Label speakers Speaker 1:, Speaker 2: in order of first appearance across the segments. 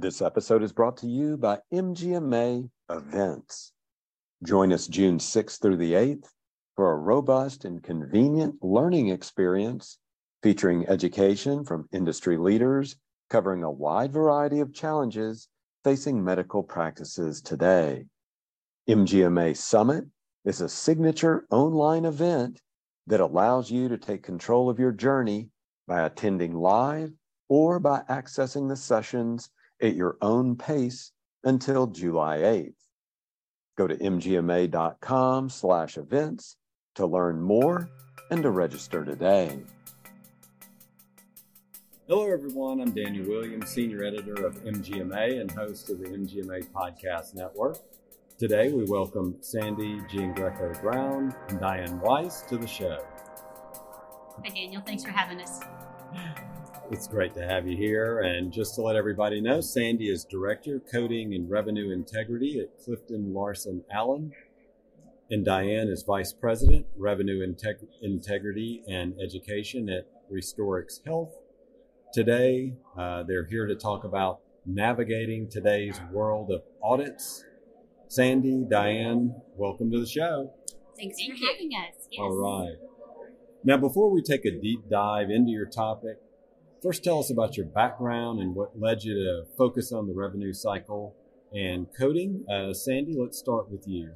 Speaker 1: This episode is brought to you by MGMA Events. Join us June 6th through the 8th for a robust and convenient learning experience featuring education from industry leaders covering a wide variety of challenges facing medical practices today. MGMA Summit is a signature online event that allows you to take control of your journey by attending live or by accessing the sessions at your own pace until July 8th. Go to mgma.com slash events to learn more and to register today.
Speaker 2: Hello, everyone. I'm Daniel Williams, Senior Editor of MGMA and host of the MGMA Podcast Network. Today, we welcome Sandy Giangreco Brown and Diane Weiss to the show.
Speaker 3: Hi, Daniel. Thanks for having us.
Speaker 2: It's great to have you here. And just to let everybody know, Sandy is Director, Coding and Revenue Integrity at Clifton Larson Allen. And Diane is Vice President, Revenue Integ- Integrity and Education at Restorix Health. Today, uh, they're here to talk about navigating today's world of audits. Sandy, Diane, welcome to the show.
Speaker 3: Thanks
Speaker 4: Thank
Speaker 3: for
Speaker 4: you.
Speaker 3: having us. Yes.
Speaker 2: All right. Now, before we take a deep dive into your topic, first tell us about your background and what led you to focus on the revenue cycle and coding. Uh, Sandy, let's start with you.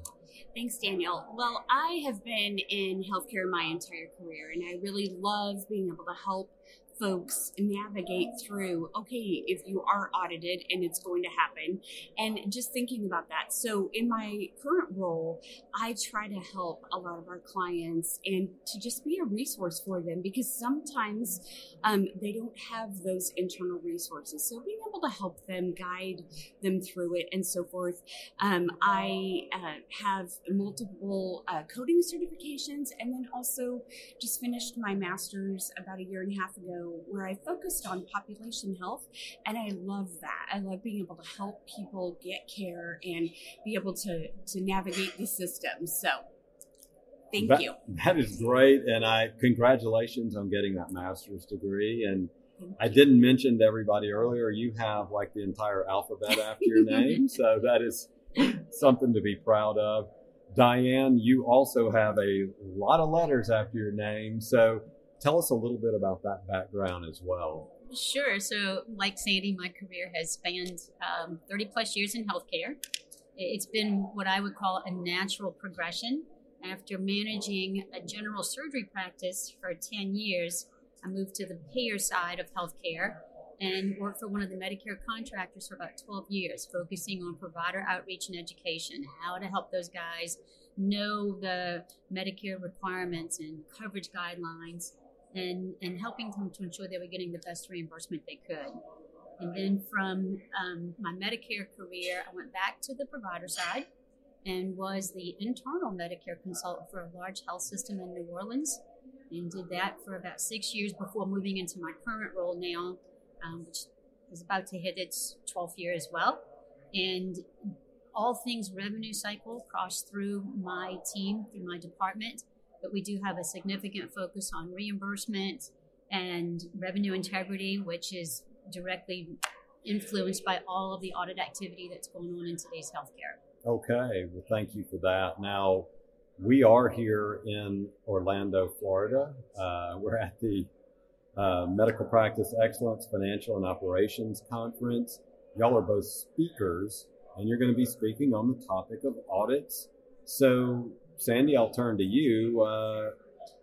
Speaker 4: Thanks, Daniel. Well, I have been in healthcare my entire career, and I really love being able to help folks navigate through okay if you are audited and it's going to happen. And just thinking about that. So in my current role i try to help a lot of our clients and to just be a resource for them because sometimes um, they don't have those internal resources. So being able to help them guide them through it and so forth. Um, i uh, have multiple uh, coding certifications and then also just finished my master's about a year and a half ago where I focused on population health. And I love that. I love being able to help people get care and be able to, to navigate the system. So thank
Speaker 2: That-
Speaker 4: you.
Speaker 2: That is great, and I congratulations on getting that master's degree. And I didn't mention to everybody earlier, you have like the entire alphabet after your name, so that is something to be proud of. Diane, you also have a lot of letters after your name, so tell us a little bit about that background as well.
Speaker 3: Sure. So, like Sandy, my career has spanned um, 30 plus years in healthcare. It's been what I would call a natural progression. After managing a general surgery practice for 10 years, I moved to the payer side of healthcare and worked for one of the Medicare contractors for about 12 years, focusing on provider outreach and education, how to help those guys know the Medicare requirements and coverage guidelines, and, and helping them to ensure they were getting the best reimbursement they could. And then from um, my Medicare career, I went back to the provider side and was the internal Medicare consultant for a large health system in New Orleans. And did that for about six years before moving into my current role now, um, which is about to hit its 12th year as well. And all things revenue cycle cross through my team, through my department. But we do have a significant focus on reimbursement and revenue integrity, which is directly influenced by all of the audit activity that's going on in today's healthcare.
Speaker 2: Okay, well, thank you for that. Now, we are here in Orlando, Florida. Uh, we're at the uh, Medical Practice Excellence Financial and Operations Conference. Y'all are both speakers, and you're going to be speaking on the topic of audits. So, Sandy, I'll turn to you. Uh,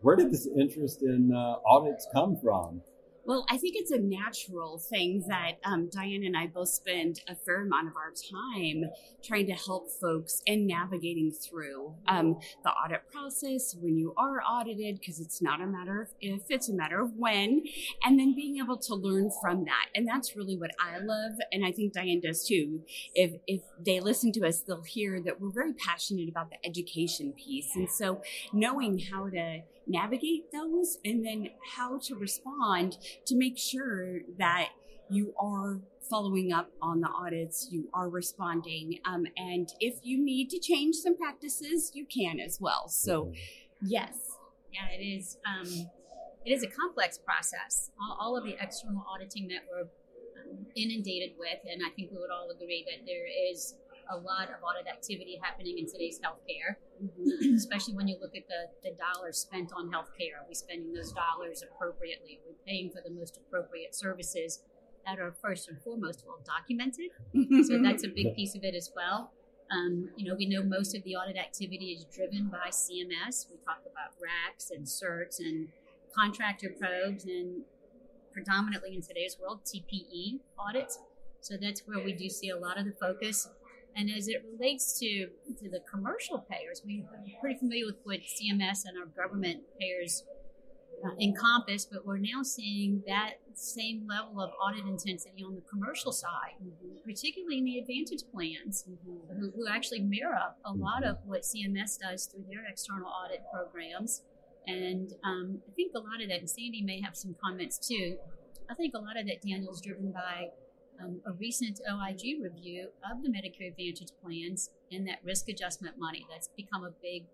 Speaker 2: where did this interest in uh, audits come from?
Speaker 4: Well, I think it's a natural thing that um, Diane and I both spend a fair amount of our time trying to help folks and navigating through um, the audit process when you are audited, because it's not a matter of if, it's a matter of when, and then being able to learn from that. And that's really what I love, and I think Diane does too. If if they listen to us, they'll hear that we're very passionate about the education piece, and so knowing how to navigate those and then how to respond to make sure that you are following up on the audits, you are responding, um, and if you need to change some practices, you can as well. So, yes,
Speaker 3: Yeah, it is. Um, it is a complex process. All, all of the external auditing that we're um, inundated with, and I think we would all agree that there is a lot of audit activity happening in today's healthcare, mm-hmm. especially when you look at the, the dollars spent on healthcare. Are we spending those dollars appropriately? Are we paying for the most appropriate services that are first and foremost well documented? so that's a big piece of it as well. Um, you know, we know most of the audit activity is driven by CMS. We talk about RACs and CERTs and contractor probes and predominantly in today's world, TPE audits. So that's where we do see a lot of the focus. And as it relates to, to the commercial payers, we're pretty familiar with what CMS and our government payers uh, encompass, but we're now seeing that same level of audit intensity on the commercial side, mm-hmm. particularly in the Advantage plans, mm-hmm. who, who, actually mirror a lot of what CMS does through their external audit programs. And um, I think a lot of that, and Sandy may have some comments too. I think a lot of that, Daniel, is driven by um, a recent OIG review of the Medicare Advantage plans and that risk adjustment money that's become a big,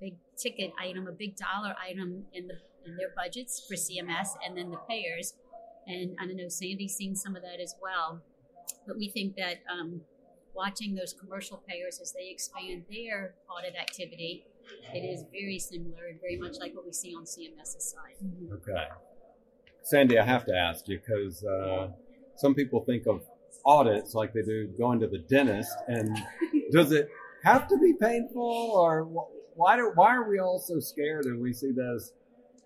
Speaker 3: big ticket item, a big dollar item in the in their budgets for CMS and then the payers. And I don't know Sandy's seen some of that as well. But we think that um, watching those commercial payers as they expand their audit activity, it is very similar and very much like what we see on CMS's side.
Speaker 2: Okay. Sandy, I have to ask you because uh, some people think of audits like they do going to the dentist. And does it have to be painful or why, do, why are we all so scared and we see those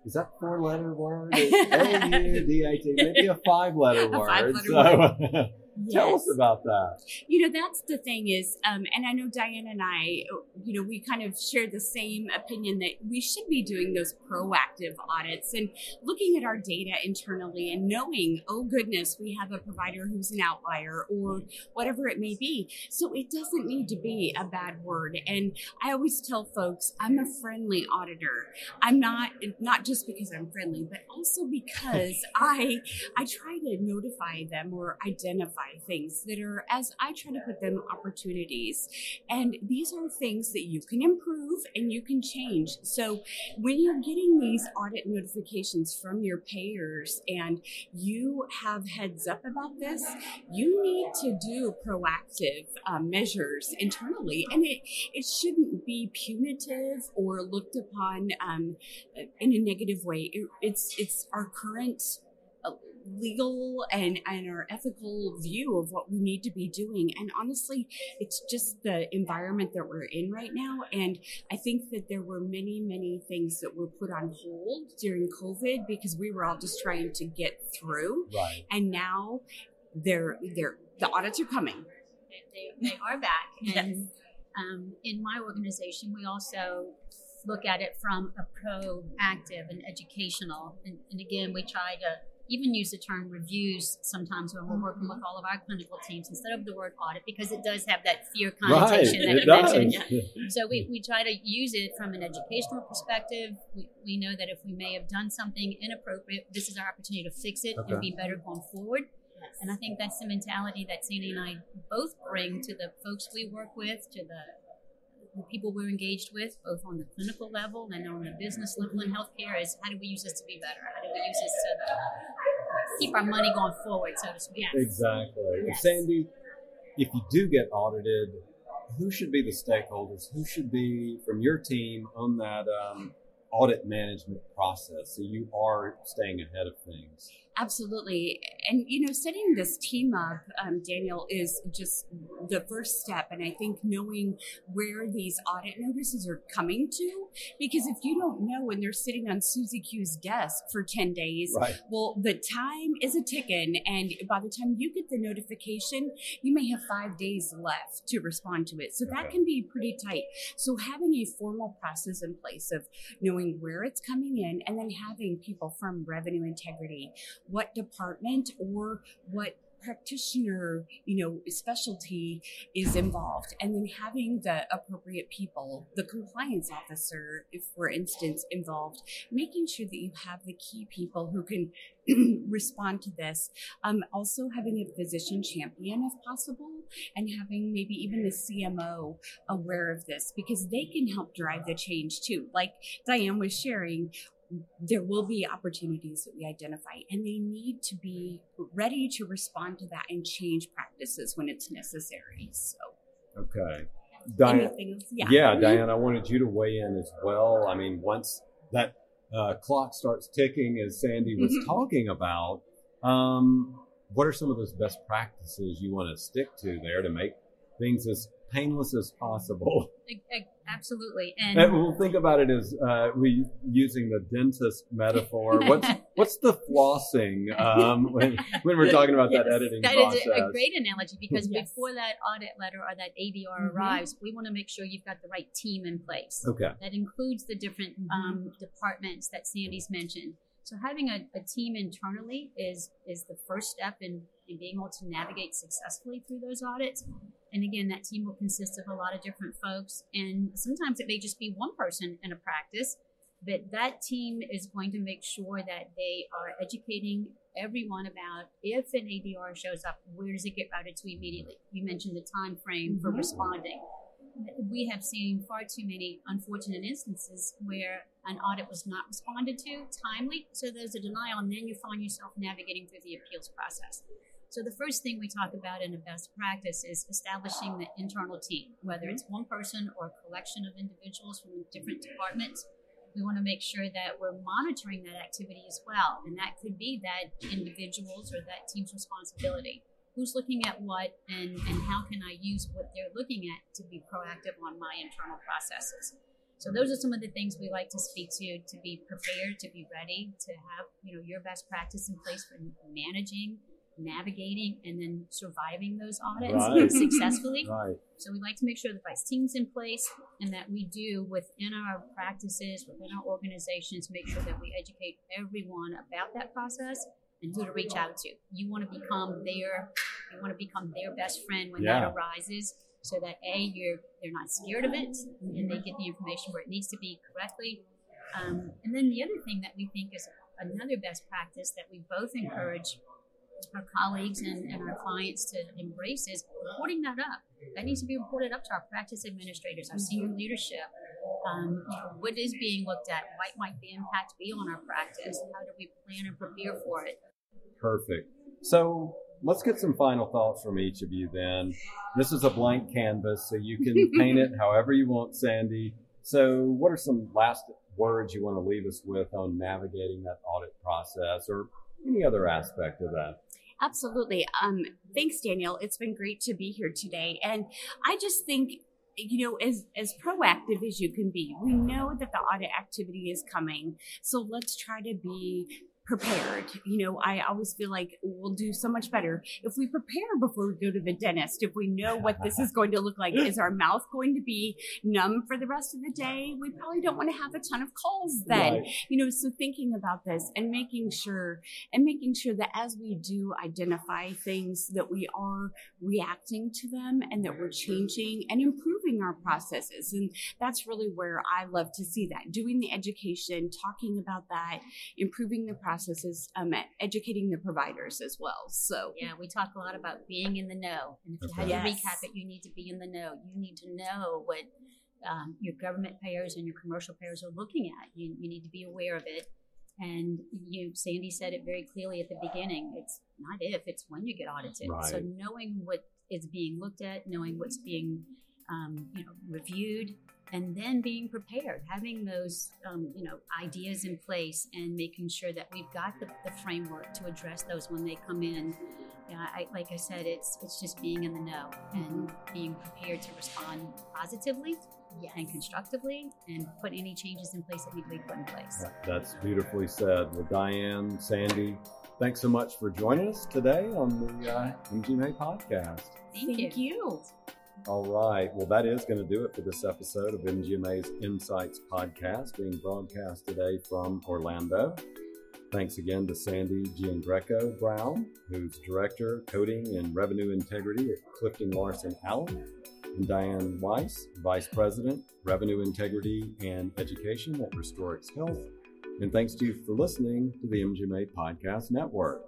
Speaker 2: is that four letter word? A-U-D-A-T, maybe a five letter word. Five letter so, word. Yes. Tell us about that.
Speaker 4: You know, that's the thing is, um, and I know Diane and I, you know, we kind of share the same opinion that we should be doing those proactive audits and looking at our data internally and knowing, oh goodness, we have a provider who's an outlier or whatever it may be. So it doesn't need to be a bad word. And I always tell folks, I'm a friendly auditor. I'm not not just because I'm friendly, but also because I I try to notify them or identify things that are, as I try to put them, opportunities. And these are things that you can improve and you can change. So when you're getting these audit notifications from your payers and you have heads up about this, you need to do proactive um, measures internally. And it, it shouldn't be punitive or looked upon um, in a negative way. It, it's, it's our current legal and, and our ethical view of what we need to be doing. And honestly, it's just the environment that we're in right now. And I think that there were many, many things that were put on hold during COVID because we were all just trying to get through.
Speaker 2: Right.
Speaker 4: And now they're, they're, the audits are coming.
Speaker 3: They, they are back. And yes. um, in my organization, we also look at it from a proactive and educational. And, and again, we try to even use the term reviews sometimes when we're working mm-hmm. with all of our clinical teams instead of the word audit because it does have that fear connotation right, that you mentioned. So we, we try to use it from an educational perspective. We, we know that if we may have done something inappropriate, this is our opportunity to fix it okay. and be better going forward. And I think that's the mentality that Sandy and I both bring to the folks we work with, to the the people we're engaged with, both on the clinical level and on the business level in healthcare, is how do we use this to be better? How do we use this to keep our money going forward, so to speak?
Speaker 2: Yes. Exactly. Yes. Sandy, if you do get audited, who should be the stakeholders? Who should be from your team on that um, audit management process so you are staying ahead of things?
Speaker 4: Absolutely. And, you know, setting this team up, um, Daniel, is just the first step. And I think knowing where these audit notices are coming to, because if you don't know when they're sitting on Susie Q's desk for 10 days, right. well, the time is a ticking. And by the time you get the notification, you may have five days left to respond to it. So okay. that can be pretty tight. So having a formal process in place of knowing where it's coming in and then having people from revenue integrity, what department or what practitioner, you know, specialty is involved. And then having the appropriate people, the compliance officer, if for instance, involved, making sure that you have the key people who can respond to this. Um, also having a physician champion if possible, and having maybe even the CMO aware of this because they can help drive the change too. Like Diane was sharing, there will be opportunities that we identify, and they need to be ready to respond to that and change practices when it's necessary. So,
Speaker 2: okay, Diane. Yeah. yeah, Diane, I wanted you to weigh in as well. I mean, once that uh, clock starts ticking, as Sandy was mm-hmm. talking about, um, what are some of those best practices you want to stick to there to make things as painless as possible?
Speaker 3: Absolutely.
Speaker 2: And, and we'll think about it as uh, we using the dentist metaphor. What's what's the flossing um, when, when we're talking about yes, that editing
Speaker 3: that
Speaker 2: process?
Speaker 3: That is a great analogy because yes. before that audit letter or that ADR mm-hmm. arrives, we want to make sure you've got the right team in place.
Speaker 2: Okay.
Speaker 3: That includes the different mm-hmm. um, departments that Sandy's mentioned. So having a, a, team internally is is the first step in, in being able to navigate successfully through those audits. And again, that team will consist of a lot of different folks. And sometimes it may just be one person in a practice, but that team is going to make sure that they are educating everyone about if an ADR shows up, where does it get routed to immediately? You mentioned the time frame mm-hmm. for responding. We have seen far too many unfortunate instances where an audit was not responded to timely, so there's a denial, and then you find yourself navigating through the appeals process. So the first thing we talk about in a best practice is establishing the internal team, whether it's one person or a collection of individuals from different departments. We want to make sure that we're monitoring that activity as well. And that could be that individuals or that team's responsibility. Who's looking at what and, and how can I use what they're looking at to be proactive on my internal processes? So those are some of the things we like to speak to to be prepared, to be ready, to have you know your best practice in place for managing navigating and then surviving those audits right. successfully.
Speaker 2: Right.
Speaker 3: So we like to make sure the vice team's in place and that we do within our practices, within our organizations, make sure that we educate everyone about that process and who to reach out to. You want to become their you want to become their best friend when yeah. that arises so that a you're they're not scared of it and they get the information where it needs to be correctly. Um, and then the other thing that we think is another best practice that we both encourage our colleagues and, and our clients to embrace is reporting that up. That needs to be reported up to our practice administrators, our senior leadership. Um, you know, what is being looked at? What might the impact be on our practice? How do we plan and prepare for it?
Speaker 2: Perfect. So let's get some final thoughts from each of you then. This is a blank canvas, so you can paint it however you want, Sandy. So, what are some last words you want to leave us with on navigating that audit process or any other aspect of that?
Speaker 4: Absolutely. Um, thanks, Daniel. It's been great to be here today. And I just think you know as as proactive as you can be we know that the audit activity is coming so let's try to be prepared. You know, I always feel like we'll do so much better if we prepare before we go to the dentist. If we know what this is going to look like, is our mouth going to be numb for the rest of the day? We probably don't want to have a ton of calls then. Right. You know, so thinking about this and making sure and making sure that as we do identify things that we are reacting to them and that we're changing and improving our processes. And that's really where I love to see that. Doing the education, talking about that, improving the process processes um, educating the providers as well. So
Speaker 3: yeah, we talk a lot about being in the know, and if you had yes. to recap it, you need to be in the know. You need to know what um, your government payers and your commercial payers are looking at. You, you need to be aware of it. And you, Sandy said it very clearly at the beginning. It's not if, it's when you get audited. Right. So knowing what is being looked at, knowing what's being um, you know reviewed, and then being prepared, having those um, you know ideas in place, and making sure that we've got the, the framework to address those when they come in. Yeah, I, like I said, it's it's just being in the know and being prepared to respond positively yes. and constructively, and put any changes in place that need to be put in place.
Speaker 2: That's beautifully said. Well, Diane, Sandy, thanks so much for joining us today on the uh, MGMA podcast.
Speaker 3: Thank,
Speaker 4: Thank you. you.
Speaker 2: All right. Well, that is going to do it for this episode of MGMA's Insights podcast, being broadcast today from Orlando. Thanks again to Sandy Giangreco Brown, who's Director, Coding and Revenue Integrity at Clifton Larson Allen, and Diane Weiss, Vice President, Revenue Integrity and Education at Restorix Health. And thanks to you for listening to the MGMA Podcast Network.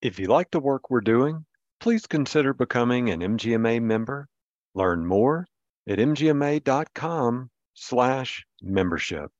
Speaker 1: If you like the work we're doing, please consider becoming an MGMA member. Learn more at mgma.com slash membership.